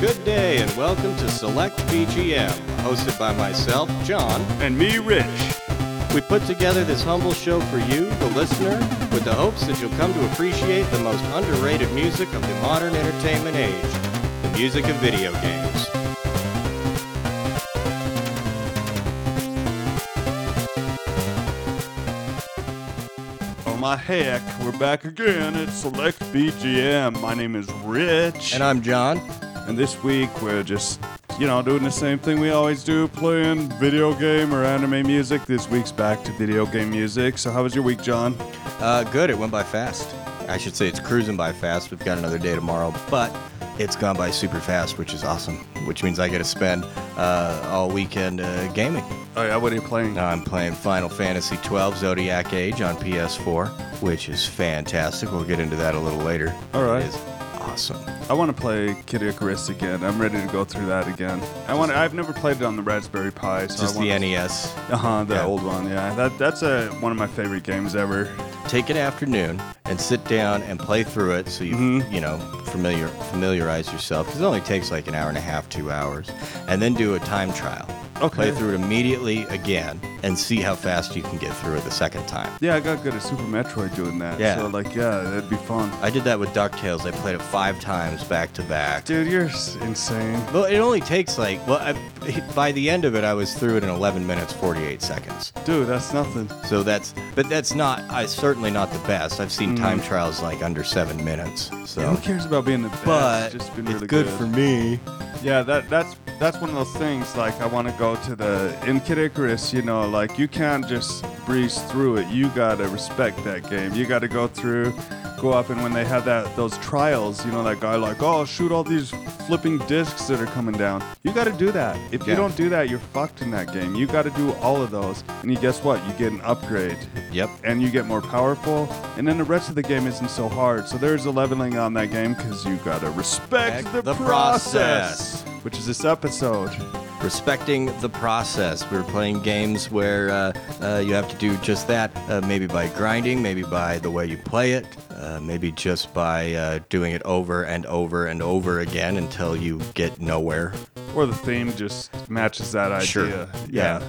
Good day and welcome to Select BGM, hosted by myself, John. And me, Rich. We put together this humble show for you, the listener, with the hopes that you'll come to appreciate the most underrated music of the modern entertainment age the music of video games. Oh my heck, we're back again at Select BGM. My name is Rich. And I'm John. And this week we're just, you know, doing the same thing we always do, playing video game or anime music. This week's back to video game music. So how was your week, John? Uh, good, it went by fast. I should say it's cruising by fast. We've got another day tomorrow, but it's gone by super fast, which is awesome. Which means I get to spend uh, all weekend uh, gaming. Oh yeah, what are you playing? I'm playing Final Fantasy XII Zodiac Age on PS4, which is fantastic. We'll get into that a little later. All right. Awesome. I want to play Kid Icarus again. I'm ready to go through that again. I want. I've never played it on the Raspberry Pi. So Just I the NES. Uh huh. The Yeah. old one. Yeah. That that's a one of my favorite games ever. Take an afternoon and sit down and play through it so you Mhm. you know familiar familiarize yourself because it only takes like an hour and a half, two hours, and then do a time trial. Okay. Play through it immediately again and see how fast you can get through it the second time. Yeah, I got good at Super Metroid doing that. Yeah. So like, yeah, that'd be fun. I did that with DuckTales. I played it five times back to back. Dude, you're insane. Well, it only takes like well, I, by the end of it, I was through it in 11 minutes 48 seconds. Dude, that's nothing. So that's, but that's not, I certainly not the best. I've seen. Mm-hmm. time trials like under seven minutes. So, Who cares about being the best? but just been it's really good, for me. Yeah, that that's that's one of those things. Like, I want to go to the in Kid Icarus. You know, like you can't just breeze through it. You gotta respect that game. You gotta go through, go up, and when they have that those trials, you know, that guy like, oh, shoot all these flipping discs that are coming down. You gotta do that. If you don't do that, you're fucked in that game. You gotta do all of those, and you guess what? You get an upgrade. Yep. and you get more powerful, and then the rest of the game isn't so hard. So there's a leveling on that game because you gotta respect Respect the, the process, process. which is this episode. Respecting the process. We're playing games where uh, uh, you have to do just that, uh, maybe by grinding, maybe by the way you play it, uh, maybe just by uh, doing it over and over and over again until you get nowhere. Or the theme just matches that idea. Sure. Yeah.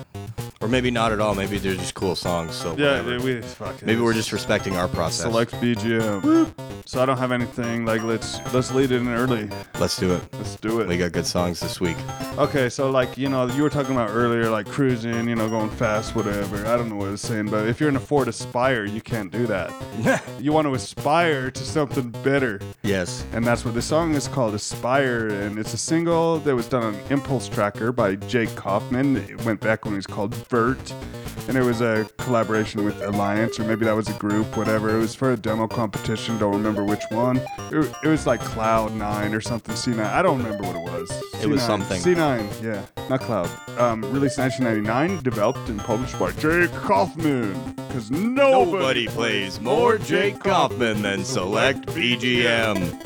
Or maybe not at all. Maybe they're just cool songs. So Yeah, whatever. we fuck it. maybe we're just respecting our process. select BGM. So I don't have anything. Like let's let's lead it in early. Let's do it. Let's do it. We got good songs this week. Okay, so like you know, you were talking about earlier, like cruising, you know, going fast, whatever. I don't know what I was saying, but if you're in a Ford Aspire, you can't do that. you want to aspire to something better, yes. and that's what the song is called, Aspire, and it's a single that was done on Impulse Tracker by Jake Kaufman. It went back when he was called Virt, and it was a collaboration with Alliance, or maybe that was a group, whatever. It was for a demo competition. Don't remember which one. It, it was like Cloud Nine or something. C9. I don't remember what it was. It was C9. something. C9, yeah, not Cloud. Um, released 1999, developed and published by Jake Kaufman. Because nobody, Nobody plays more Jake Kaufman than Select BGM.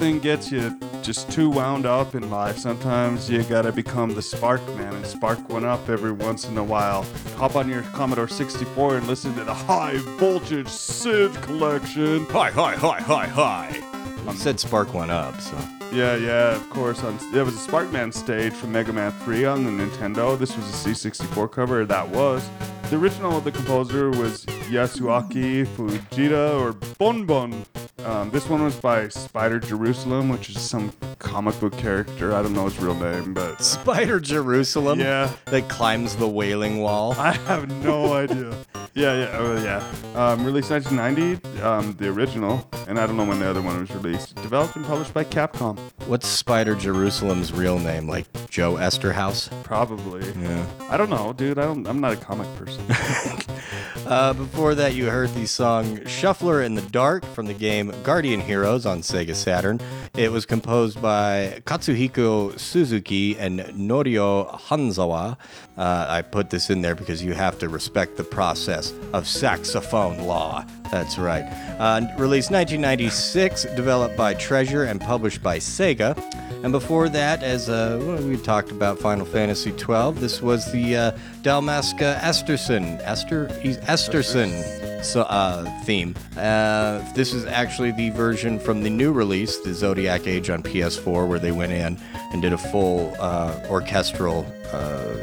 Everything gets you just too wound up in life, sometimes you gotta become the spark man and spark one up every once in a while. Hop on your Commodore 64 and listen to the high voltage SID collection. Hi, hi, hi, hi, hi. You said spark one up, so. Yeah, yeah, of course. On there was a Sparkman stage from Mega Man 3 on the Nintendo. This was a C64 cover. That was the original. Of the composer was Yasuaki Fujita or Bun Bun. Um, this one was by Spider Jerusalem, which is some comic book character. I don't know his real name, but Spider Jerusalem? Yeah. That climbs the Wailing Wall. I have no idea. Yeah, yeah, oh, yeah. Um, released 1990, um, the original, and I don't know when the other one was released. Developed and published by Capcom. What's Spider Jerusalem's real name? Like Joe Esterhaus? Probably. Yeah. I don't know, dude. I don't. I'm not a comic person. Uh, before that, you heard the song Shuffler in the Dark from the game Guardian Heroes on Sega Saturn. It was composed by Katsuhiko Suzuki and Norio Hanzawa. Uh, I put this in there because you have to respect the process of saxophone law. That's right. Uh, released 1996, developed by Treasure and published by Sega. And before that, as uh, we talked about Final Fantasy XII, this was the uh, Dalmasca Esterson, Esther, Esterson so, uh, theme. Uh, this is actually the version from the new release, the Zodiac Age on PS4, where they went in and did a full uh, orchestral. Uh,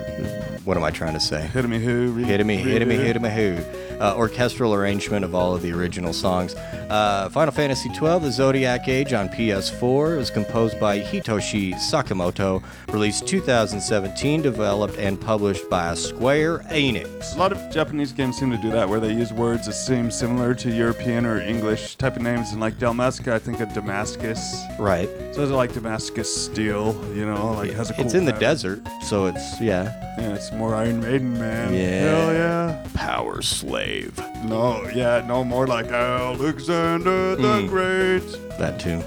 what am I trying to say? Hit me who? Hit me, hit me, hit me, who. Uh, orchestral arrangement of all of the original songs. Uh, Final Fantasy XII, The Zodiac Age on PS4 was composed by Hitoshi Sakimoto, released 2017, developed and published by Square Enix. A lot of Japanese games seem to do that, where they use words that seem similar to European or English type of names. And like Dalmasca, I think of Damascus. Right. So it's like Damascus Steel? You know, like it has a cool It's in the desert, so it's, yeah. Yeah, it's more Iron Maiden, man. Yeah. Hell yeah. Power Slave. No, yeah, no more like Alexander the Hmm. Great. that too.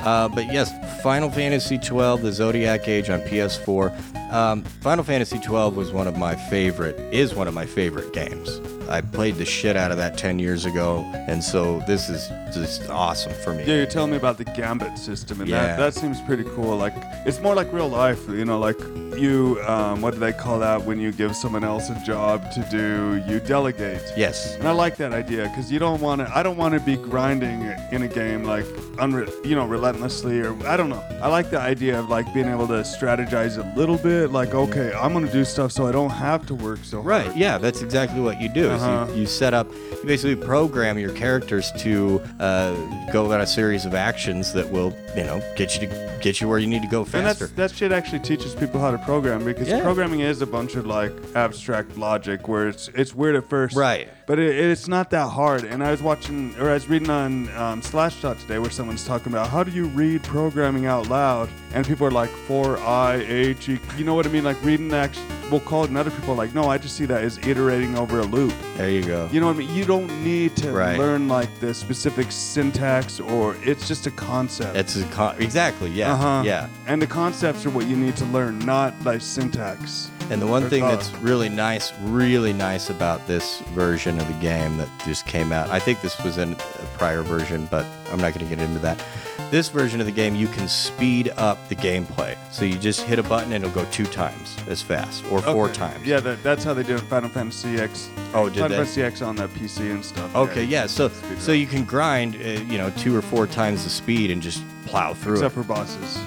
Uh, but yes, Final Fantasy XII, the Zodiac Age on PS4. Um, Final Fantasy XII was one of my favorite, is one of my favorite games. I played the shit out of that 10 years ago, and so this is just awesome for me. Yeah, you're telling me about the Gambit system, and Yeah. that, that seems pretty cool. Like, it's more like real life, you know, like you, um, what do they call that when you give someone else a job to do? You delegate. Yes. And I like that idea because you don't want to. I don't want to be grinding in a game like, unre- you know, relentlessly or I don't know. I like the idea of like being able to strategize a little bit. Like, okay, I'm gonna do stuff so I don't have to work so Right, hard. Right. Yeah, that's exactly what you do. Uh-huh. you, you set up, you basically program your characters to uh, go on a series of actions that will, you know, get you to get you where you need to go faster. that shit actually teaches people how to program because Yeah. programming is a bunch of like abstract logic where it's it's weird at first, Right. But it, it's not that hard. And I was watching or I was reading on um, Slashdot today where someone's talking about how do you read programming out loud, and people are like four I H E. You know what I mean? Like reading the act- we'll call it, and other people are like, no, I just see that as iterating over a loop. there you go. You know what I mean? You don't need to Right. learn like the specific syntax or it's just a concept. It's a con- exactly, yeah, Uh-huh. yeah. And the concepts are what you need to learn, not like syntax. And the one thing color. that's really nice, really nice about this version of the game that just came out, I think this was in a prior version, but I'm not going to get into that. This version of the game, you can speed up the gameplay. So you just hit a button and it'll go two times as fast, or four Okay. times. Yeah, that, that's how they do it in Final Fantasy X. Oh, did they? Final they? Fantasy X on the PC and stuff. Okay, yeah. So so you can grind, uh, you know, two or four times the speed and just plow through Except it. for bosses.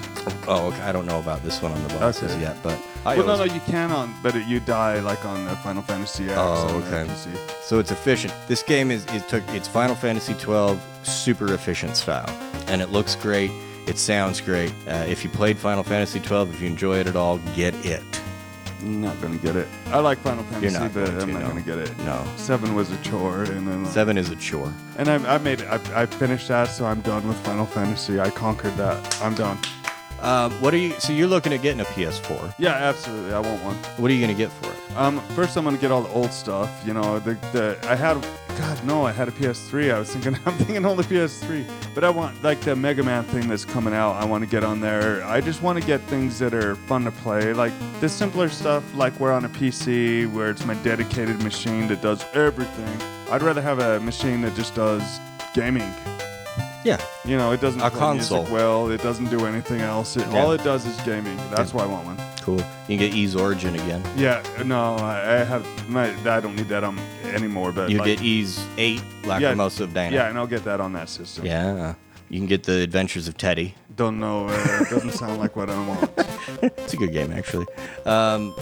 Oh, okay. I don't know about this one on the bosses Okay. yet, but I well, no, always- no, you can on, but it, you die like on the Final Fantasy X Oh, on the okay. PC. So it's efficient. This game is it took it's Final Fantasy 12 super efficient style, and it looks great. It sounds great. Uh, if you played Final Fantasy 12, if you enjoy it at all, get it. I'm not gonna get it. I like Final Fantasy, not but going to, I'm not no. gonna get it. No. Seven was a chore, and then like- Seven is a chore. and I, I made it. I, I finished that, so I'm done with Final Fantasy. I conquered that. I'm done. Um, what are you? So you're looking at getting a PS4. Yeah, absolutely. I want one. What are you gonna get for it? Um, first I'm gonna get all the old stuff. You know, the the I had, God no, I had a PS3. I was thinking, I'm thinking only PS3, but I want like the Mega Man thing that's coming out. I want to get on there. I just want to get things that are fun to play, like the simpler stuff, like we're on a PC where it's my dedicated machine that does everything. I'd rather have a machine that just does gaming. Yeah. You know, it doesn't A play console. music well. It doesn't do anything else. It, Yeah. All it does is gaming. That's why I want one. Cool. You can get Ys Origin again. Yeah, no, I I have. My, I don't need that on anymore. But You like, get Ys 8, Lacrimosa of Dana. Yeah, and I'll get that on that system. Yeah. You can get the Adventures of Teddy. Don't know. Uh, it doesn't sound like what I want. It's a good game, actually. Um,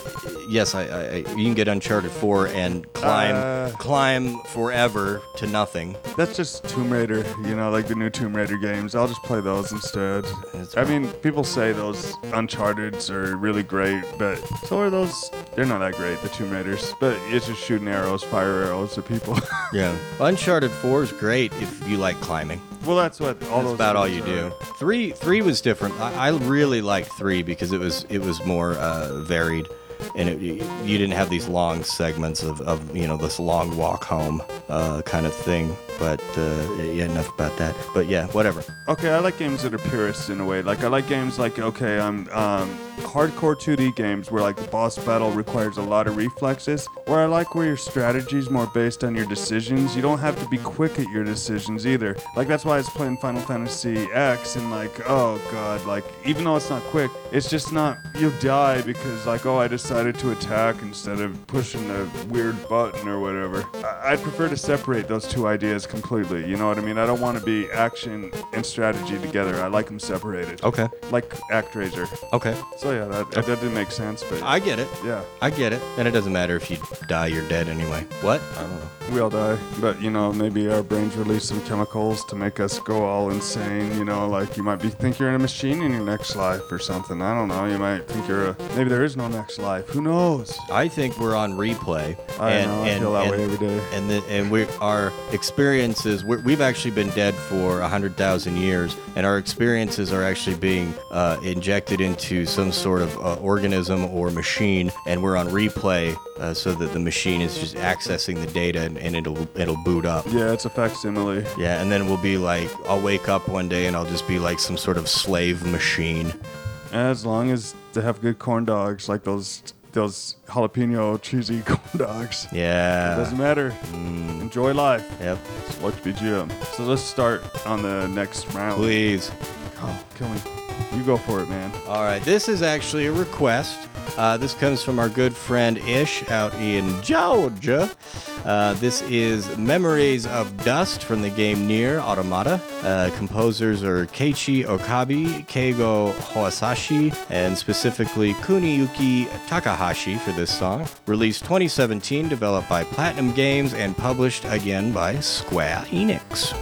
yes, I, I, I- you can get Uncharted 4 and climb Uh. climb forever to nothing. That's just Tomb Raider. You know, like the new Tomb Raider games. I'll just play those instead. That's I mean, people say those Uncharted's are really great, but so are those. They're not that great, the Tomb Raiders. But it's just shooting arrows, fire arrows at people. Yeah. Uncharted 4 is great if you like climbing. well, that's what all That's those. about all games you are. do. Three three was different. I, I really liked three because it was it was more uh, varied, and it, you, didn't have these long segments of, of you know this long walk home uh, kind of thing. But uh, yeah, enough about that. But yeah, whatever. Okay, I like games that are purists in a way. Like I like games like okay, I'm um, hardcore 2D games where like the boss battle requires a lot of reflexes. Or I like where your strategy is more based on your decisions. You don't have to be quick at your decisions either. Like that's why I was playing Final Fantasy X and like oh god, like even though it's not quick, it's just not. You'll die because like oh I decided to attack instead of pushing a weird button or whatever. I- I'd prefer to separate those two ideas completely. You know what I mean? I don't want to be action and strategy together. I like them separated. Okay. Like ActRaiser. Okay. So yeah, that, that didn't make sense, but I get it. yeah, I get it. And it doesn't matter if you die, you're dead anyway. What? I don't know. we all die. But you know, maybe our brains release some chemicals to make us go all insane. You know, like you might be think you're in a machine in your next life or something. I don't know. You might think you're a maybe there is no next life. Who knows? I think we're on replay. I and, know. I and, feel that way every day. and the, and we our experiences we're, we've actually been dead for a hundred thousand years and our experiences are actually being uh, injected into some sort of uh, organism or machine and we're on replay uh, so that the machine is just accessing the data and, and it'll it'll boot up Yeah, it's a facsimile. yeah and then we'll be like i'll wake up one day and i'll just be like some sort of slave machine As long as they have good corn dogs, like those those jalapeno cheesy corn dogs. yeah It Doesn't matter. Enjoy life. yep It's Watch BGM. So let's start on the next round. please Oh, kill me. You go for it, man. All right, this is actually a request. Uh, this comes from our good friend Ish out in Georgia. Uh, this is Memories of Dust from the game NieR Automata. Uh, composers are Keiichi Okabe, Keigo Hoashi, and specifically Kuniyuki Takahashi for this song. Released 2017, developed by Platinum Games, and published again by Square Enix.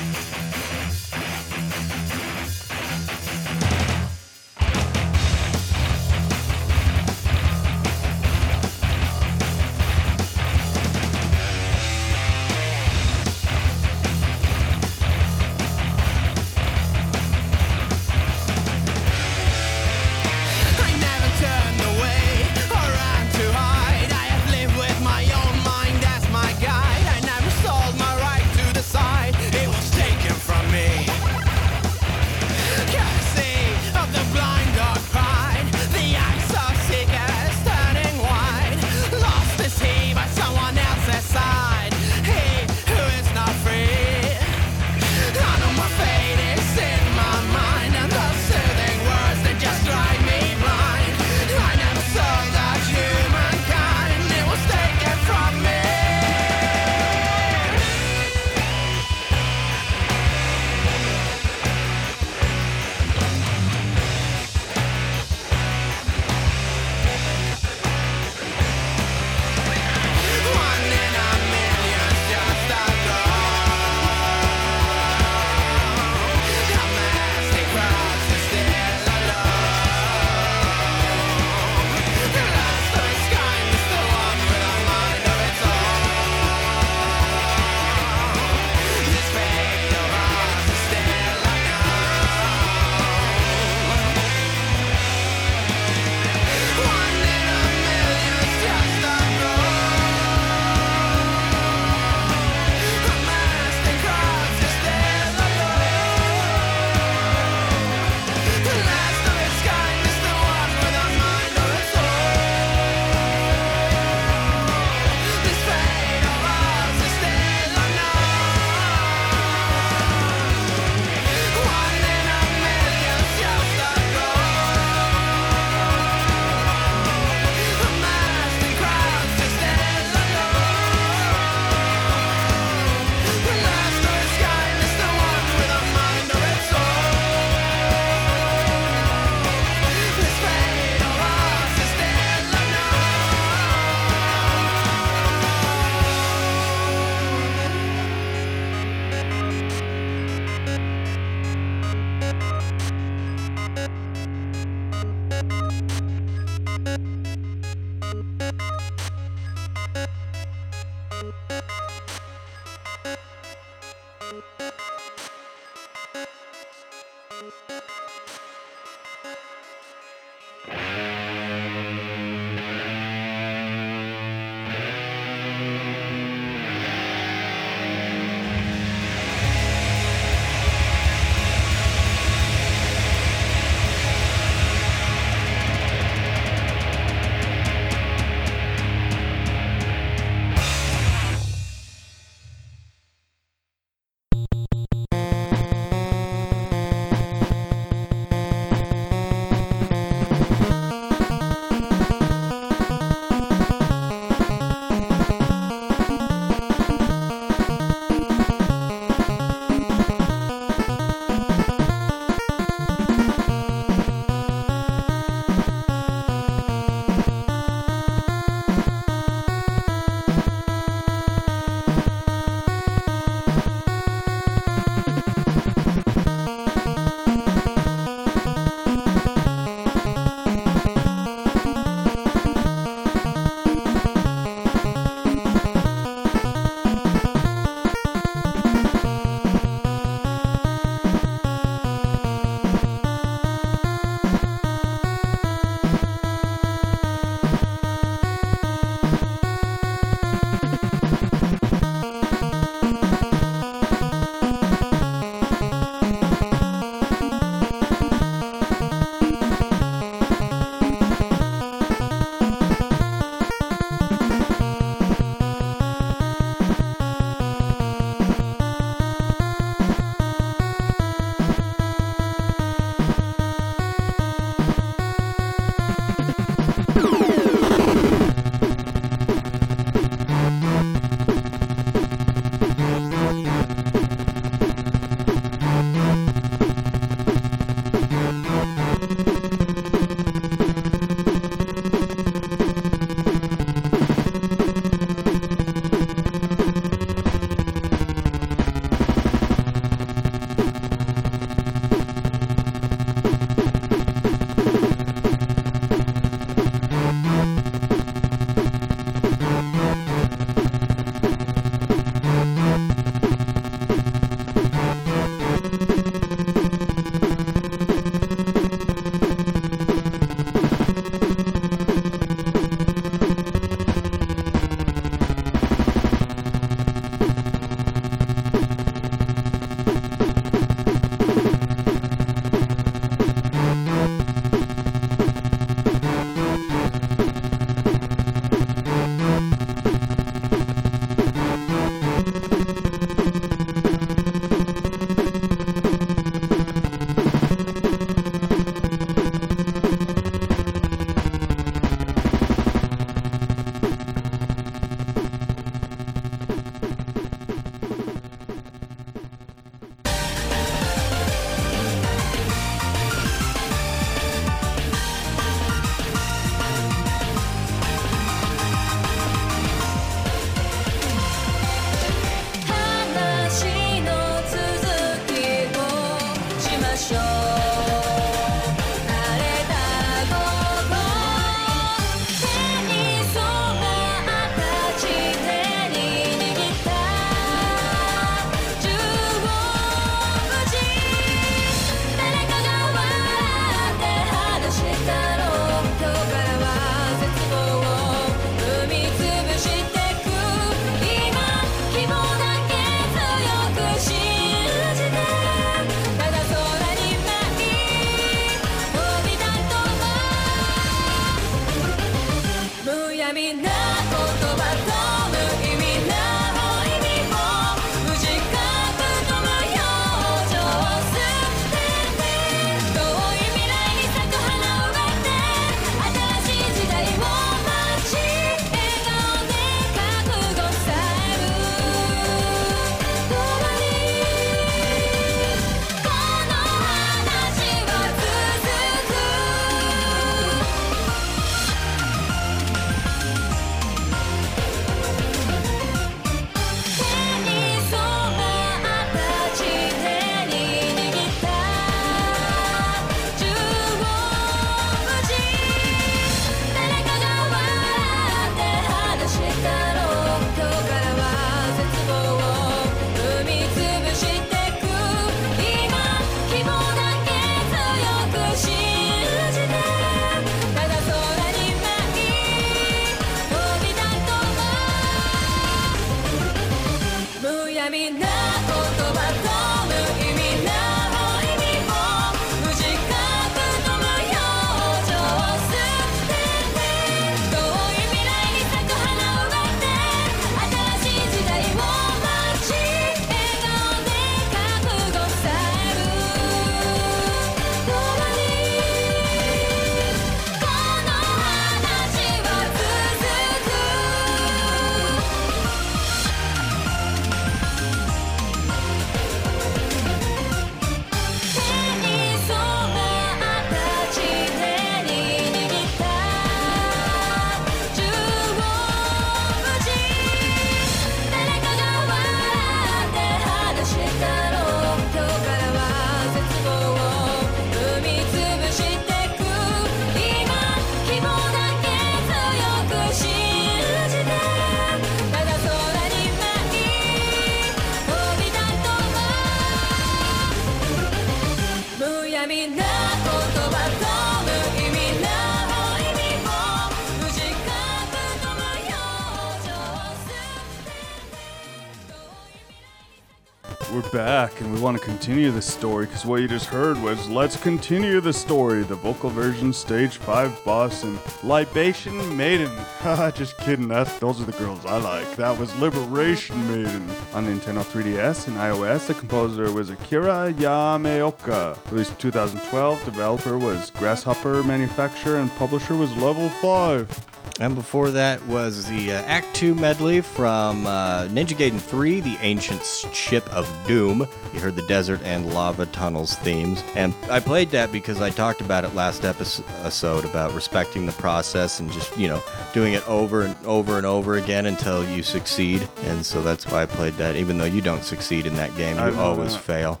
Back and we want to continue the story because what you just heard was Let's Continue the Story, the vocal version, stage 5 boss, and Libation Maiden. Just kidding, that's, those are the girls I like. That was Liberation Maiden. On Nintendo 3DS and iOS, the composer was Akira Yamaoka. Released in 2012, developer was Grasshopper, manufacturer and publisher was Level 5. And before that was the uh, Act 2 medley from uh, Ninja Gaiden 3, The Ancient Ship of Doom. You heard the Desert and Lava Tunnels themes. And I played that because I talked about it last episode about respecting the process and just, you know, doing it over and over and over again until you succeed. And so that's why I played that. Even though you don't succeed in that game, you always not- fail.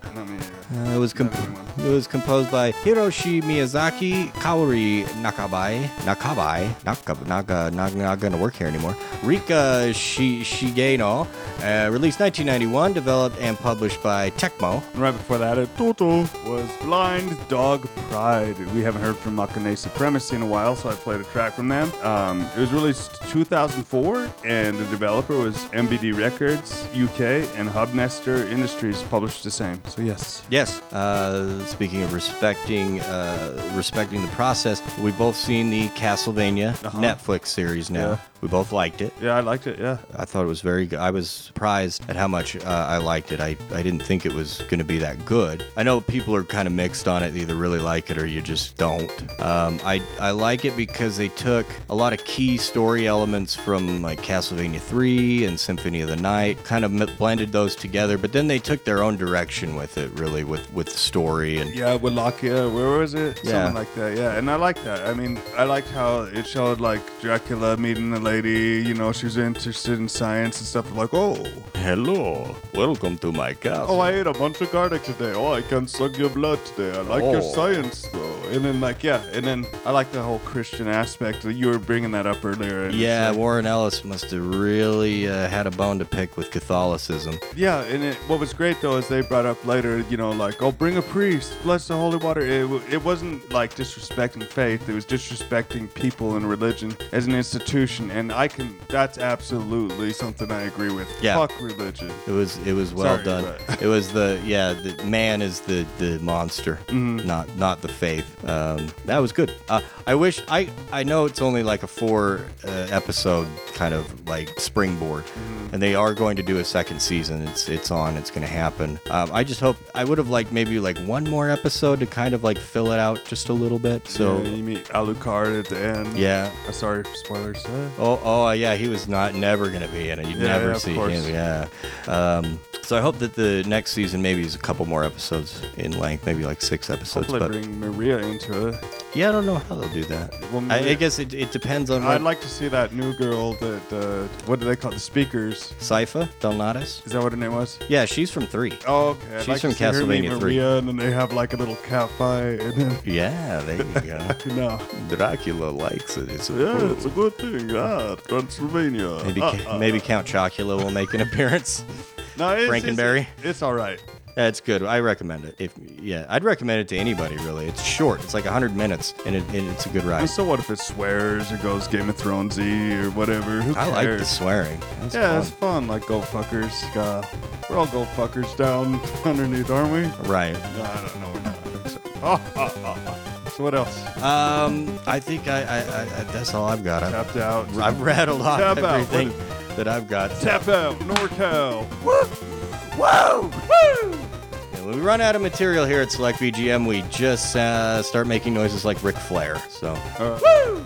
Uh, it was comp- it was composed by Hiroshi Miyazaki, Kaori Nakabai, Nakabai, Naka, Naga, not, not gonna work here anymore. Rika Shi, Shigeno, uh, released 1991, developed and published by Tecmo. And right before that, at Toto was Blind Dog Pride. We haven't heard from Machinae Supremacy in a while, so I played a track from them. Um, it was released 2004, and the developer was MBD Records UK, and Hubnester Industries published the same. So yes. Yes. Uh, speaking of respecting uh, respecting the process, we've both seen the Castlevania Netflix series now. Yeah. We both liked it. Yeah, I liked it. Yeah. I thought it was very good. I was surprised at how much uh, I liked it. I, I didn't think it was going to be that good. I know people are kind of mixed on it. They either really like it or you just don't. Um, I, I like it because they took a lot of key story elements from like Castlevania 3 and Symphony of the Night, kind of m- blended those together, but then they took their own direction with it, really, with, with the story. And Yeah, with Wallachia, where was it? Yeah. Something like that. Yeah, and I like that. I mean, I liked how it showed like Dracula meeting the lady. You know, she was interested in science and stuff. I'm Like, oh, hello, welcome to my castle. oh, I ate a bunch of garlic today. Oh, I can suck your blood today. I like your Oh. science though. And then like, yeah, and then I like the whole Christian aspect. You were bringing that up earlier. and it's yeah, like- Warren Ellis must have really uh, had a bone to pick with Catholicism. Yeah, and it, what was great though is they brought up later, you know, like, oh, bring a priest, bless the holy water. It, w- it wasn't like disrespecting faith; it was disrespecting people and religion as an institution. And I can, that's absolutely something I agree with. Yeah. Fuck religion. It was it was well Sorry, done. but- It was the yeah the man is the the monster, Mm-hmm. not not the faith. Um, that was good. Uh, I wish I I know it's only like a four uh, episode kind of like springboard, Mm-hmm. and they are going to do a second season. It's it's on. It's going to happen. Um, I just hope I would have liked maybe like one more episode to kind of like fill it out just a little bit. So Yeah, you meet Alucard at the end. yeah. Uh, sorry, spoilers. Uh, Oh, oh, yeah, he was not never going to be in it. You'd Yeah, never yeah, of see course. him. Yeah. Um, so I hope that the next season maybe is a couple more episodes in length, maybe like six episodes. hopefully But bring Maria into it. yeah, I don't know how they'll do that. Well, I, I guess it, it depends on what. I'd like to see that new girl that, uh, what do they call it? the speakers? Sypha Delnatus. Is that what her name was? Yeah, she's from three. Oh, okay. I'd She's like from to see her meet Castlevania 3. Maria, and then they have like a little cat fight, and then Yeah, there you go. no. Dracula likes it. It's Yeah, it's a good thing. Ah, Transylvania. maybe Ah, Ca- ah. maybe Count Chocula will make an appearance. no, it's, Frankenberry? It's, it's all right. Yeah, it's good. I recommend it. If yeah, I'd recommend it to anybody. Really, it's short. It's like hundred minutes, and it, it, it's a good ride. And so what if it swears or goes Game of Thronesy or whatever? Who cares? I like the swearing. That's Yeah, fun. it's fun. Like go fuckers. Uh, we're all go fuckers down underneath, aren't we? Right. No, I don't know. We're not. I think so. So what else? Um, I think I, I, I, I that's all I've got. I've, Tapped out. I've rattled off Tap out. everything that I've got. Tap out. NorCal. Whoa! Woo! And when we run out of material here at Select VGM, we just uh, start making noises like Ric Flair. So Uh, come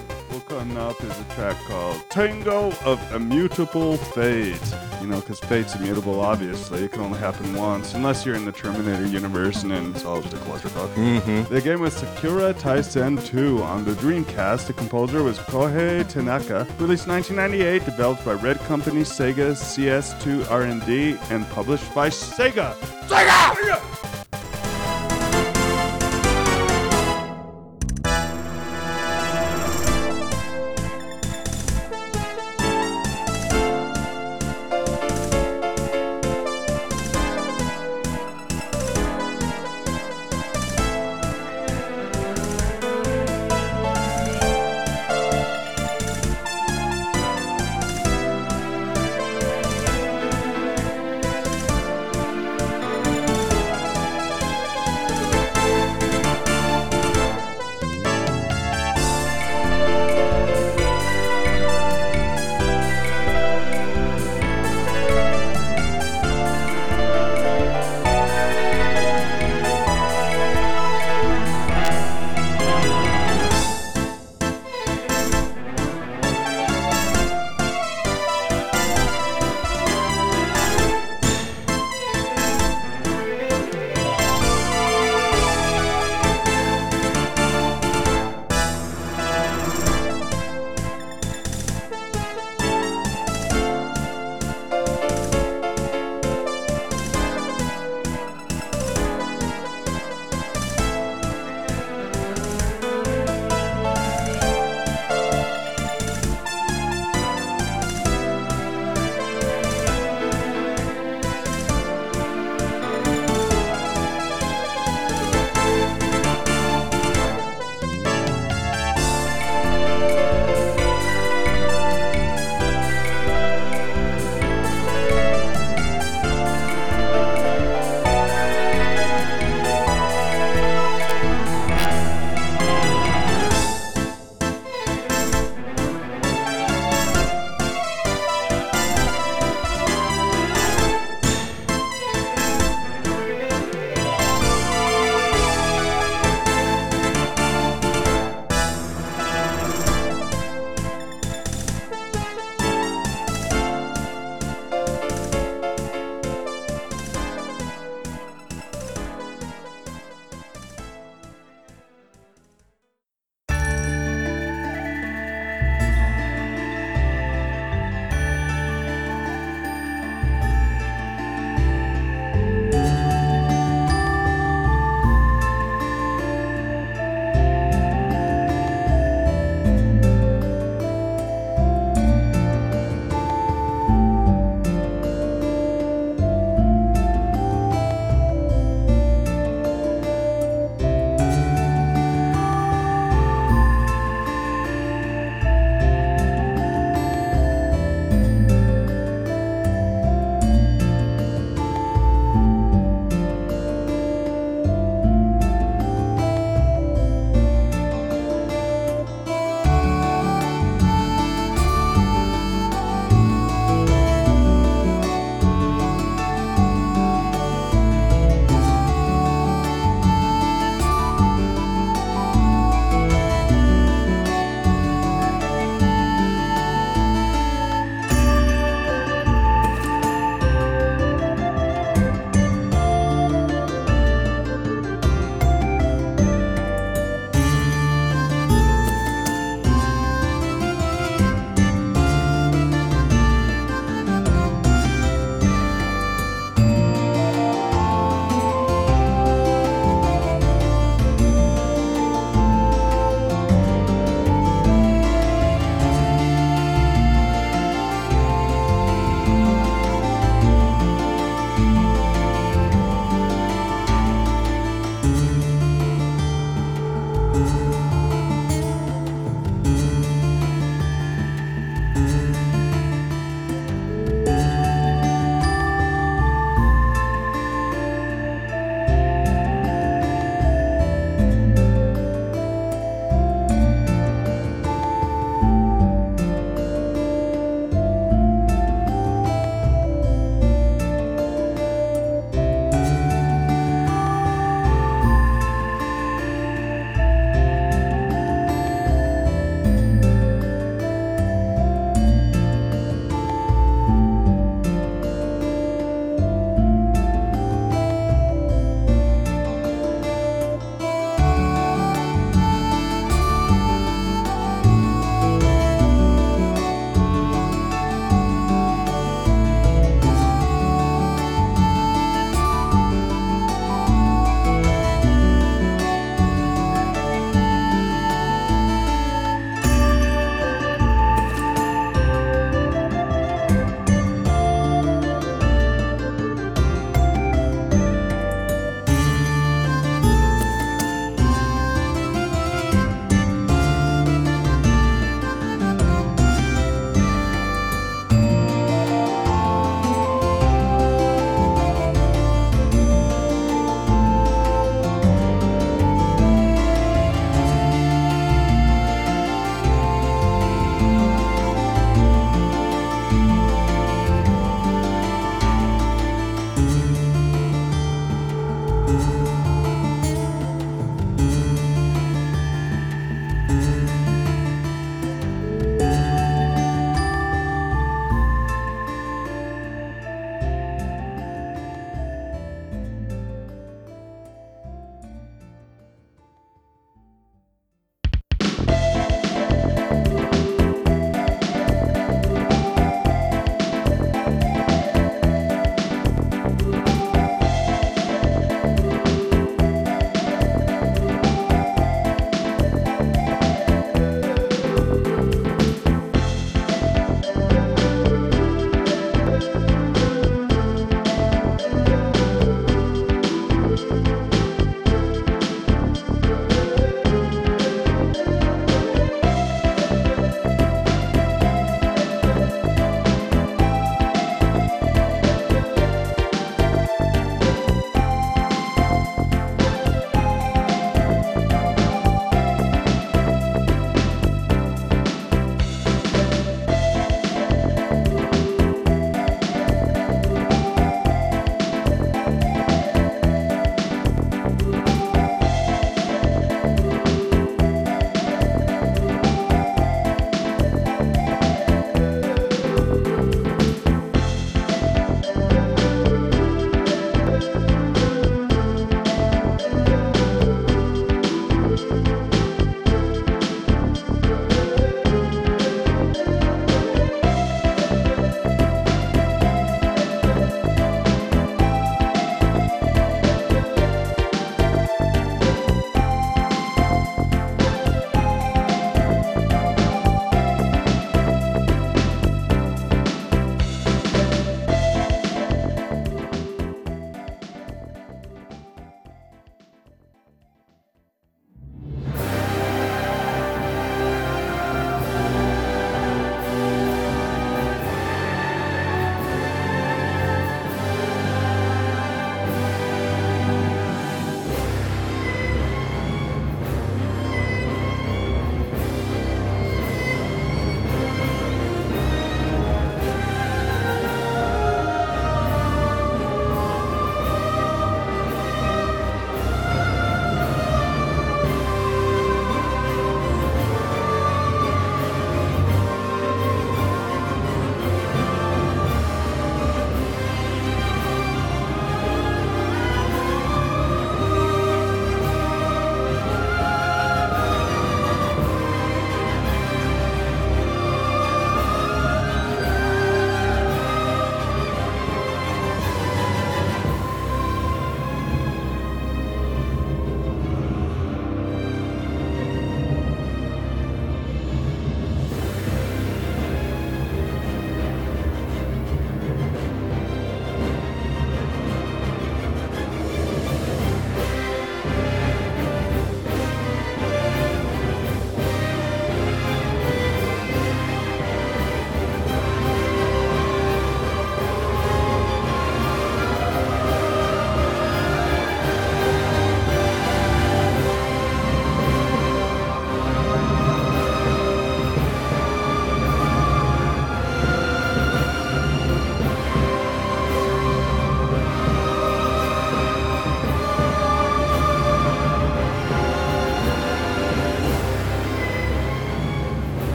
up is a track called Tango of Immutable Fate. You know, because fate's immutable, obviously. It can only happen once, unless you're in the Terminator universe, and then it's all just a clusterfuck. Mm-hmm. The game was Sakura Taisen 2 on the Dreamcast. The composer was Kohei Tanaka. Released 1998, developed by Red Company, Sega, CS2 R&D, and published by Sega. Sega!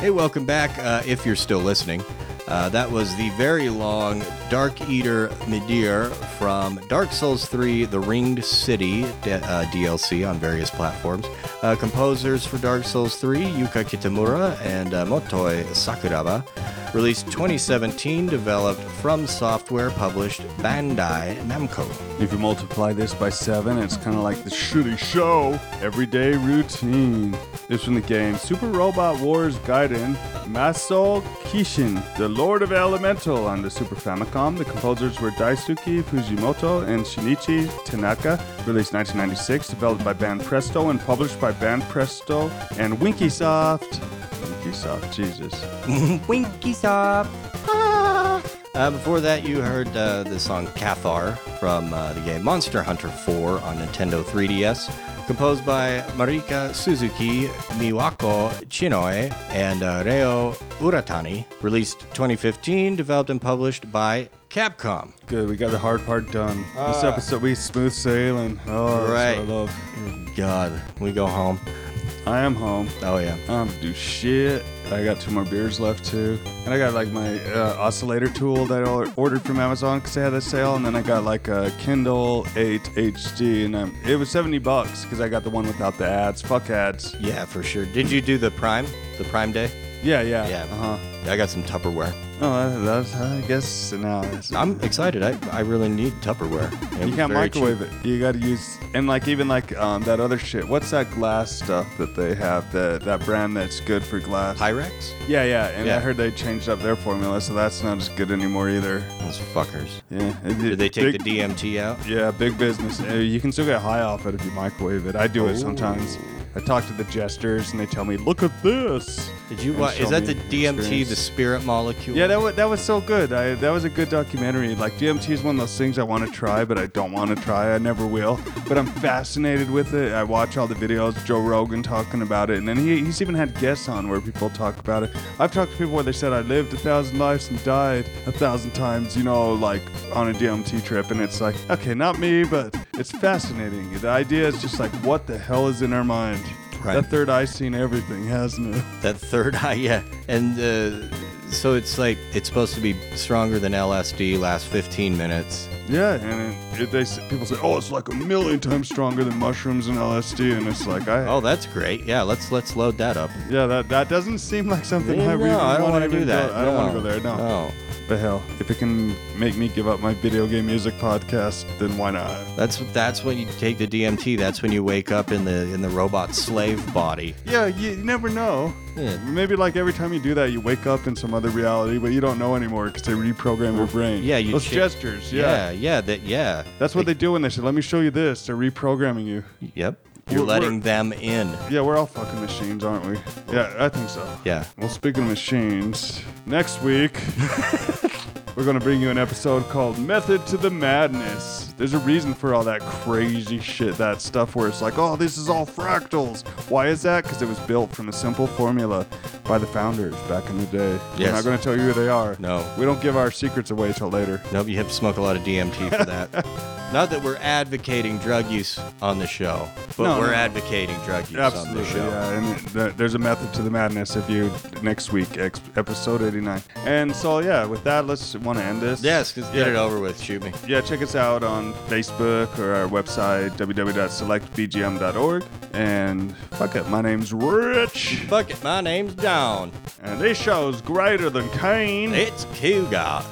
Hey, welcome back. Uh, if you're still listening, uh, that was the very long Dark Eater Midir from Dark Souls 3: The Ringed City uh, DLC on various platforms. Uh, composers for Dark Souls 3: Yuka Kitamura and uh, Motoi Sakuraba. Released 2017, developed FromSoftware, published Bandai Namco. If you multiply this by seven, it's kind of like the shitty show. Everyday routine. This from the game Super Robot Wars Gaiden Masou Kishin, the Lord of Elemental on the Super Famicom. The composers were Daisuke Fujimoto and Shinichi Tanaka. Released 1996, developed by Banpresto and published by Banpresto and Winkysoft. Winkysoft, Jesus. Winky Stop. Uh, before that, you heard uh, the song Cathar from uh, the game Monster Hunter 4 on Nintendo 3DS, composed by Marika Suzuki, Miwako Chinone, and uh, Reo Uratani. Released 2015, developed and published by Capcom. Good, we got the hard part done. this episode, we smooth sailing. Oh, that's what I love. God, we go home. I am home. Oh, yeah. I don't have to do shit. I got two more beers left too, and I got like my uh, oscillator tool that I ordered from Amazon because they had a sale, and then I got like a Kindle 8 HD, and um, it was 70 bucks because I got the one without the ads. Fuck ads. Yeah, for sure. Did you do the Prime? The Prime Day? Yeah, yeah, Yeah. Uh huh. I got some Tupperware. Oh, that- that's I guess now. I'm excited. I, I really need Tupperware. It You can't microwave cheap. it. You got to use and like even like um, that other shit. What's that glass stuff that they have? That that brand that's good for glass. Pyrex? Yeah, yeah. And I heard they changed up their formula, so that's not as good anymore either. Those fuckers. Yeah. Did they take the DMT out? Yeah, big business. Uh, You can still get high off it if you microwave it. I do it sometimes. I talk to the jesters and they tell me, "Look at this." Did you watch? Is that the DMT, the spirit molecule? Yeah, that was, that was so good. I, that was a good documentary. Like DMT is one of those things I want to try, but I don't want to try. I never will. But I'm fascinated with it. I watch all the videos, Joe Rogan talking about it, and then he, he's even had guests on where people talk about it. I've talked to people where they said I lived a thousand lives and died a thousand times. You know, like on a DMT trip, and it's like, okay, not me, but it's fascinating. The idea is just like, what the hell is in our mind? Right. That third eye seen everything, hasn't it? That third eye, yeah. And uh, so it's like it's supposed to be stronger than LSD. Last 15 minutes. Yeah, and it, it, they people say, "Oh, it's like a million times stronger than mushrooms and LSD," and it's like, I, Oh, that's great. Yeah, let's let's load that up. yeah, that that doesn't seem like something no, I really I don't want to do that. I don't want to go there. No. No. But hell, if it can make me give up my video game music podcast, then why not? That's that's when you take the DMT. That's when you wake up in the in the robot slave body. Yeah, you, never know. Yeah. Maybe like every time you do that, you wake up in some other reality, but you don't know anymore because they reprogram your brain. Yeah, you those cha- gestures. Yeah. Yeah, yeah, that yeah. that's what they do when they say, "Let me show you this." They're reprogramming you. Yep. You're We're- letting them in. Yeah, we're all fucking machines, aren't we? Yeah, I think so. Yeah. Well, speaking of machines, next week we're going to bring you an episode called Method to the Madness. There's a reason for all that crazy shit, that stuff where it's like, oh, this is all fractals. Why is that? Because it was built from a simple formula by the founders back in the day. Yes. We're not going to tell you who they are. No. We don't give our secrets away till later. Nope, you have to smoke a lot of DMT for that. Not that we're advocating drug use on the show, but No, we're no. advocating drug use Absolutely, on the show. yeah. And th- there's a method to the madness if you next week, ex- episode 89. And so, yeah, with that, let's want to end this. Yes, just get Yeah. it over with. Shoot me. Yeah, check us out on Facebook or our website, www.selectbgm.org. And fuck it, my name's Rich. Fuck it, my name's John. And this show's greater than Kane. It's Cougar.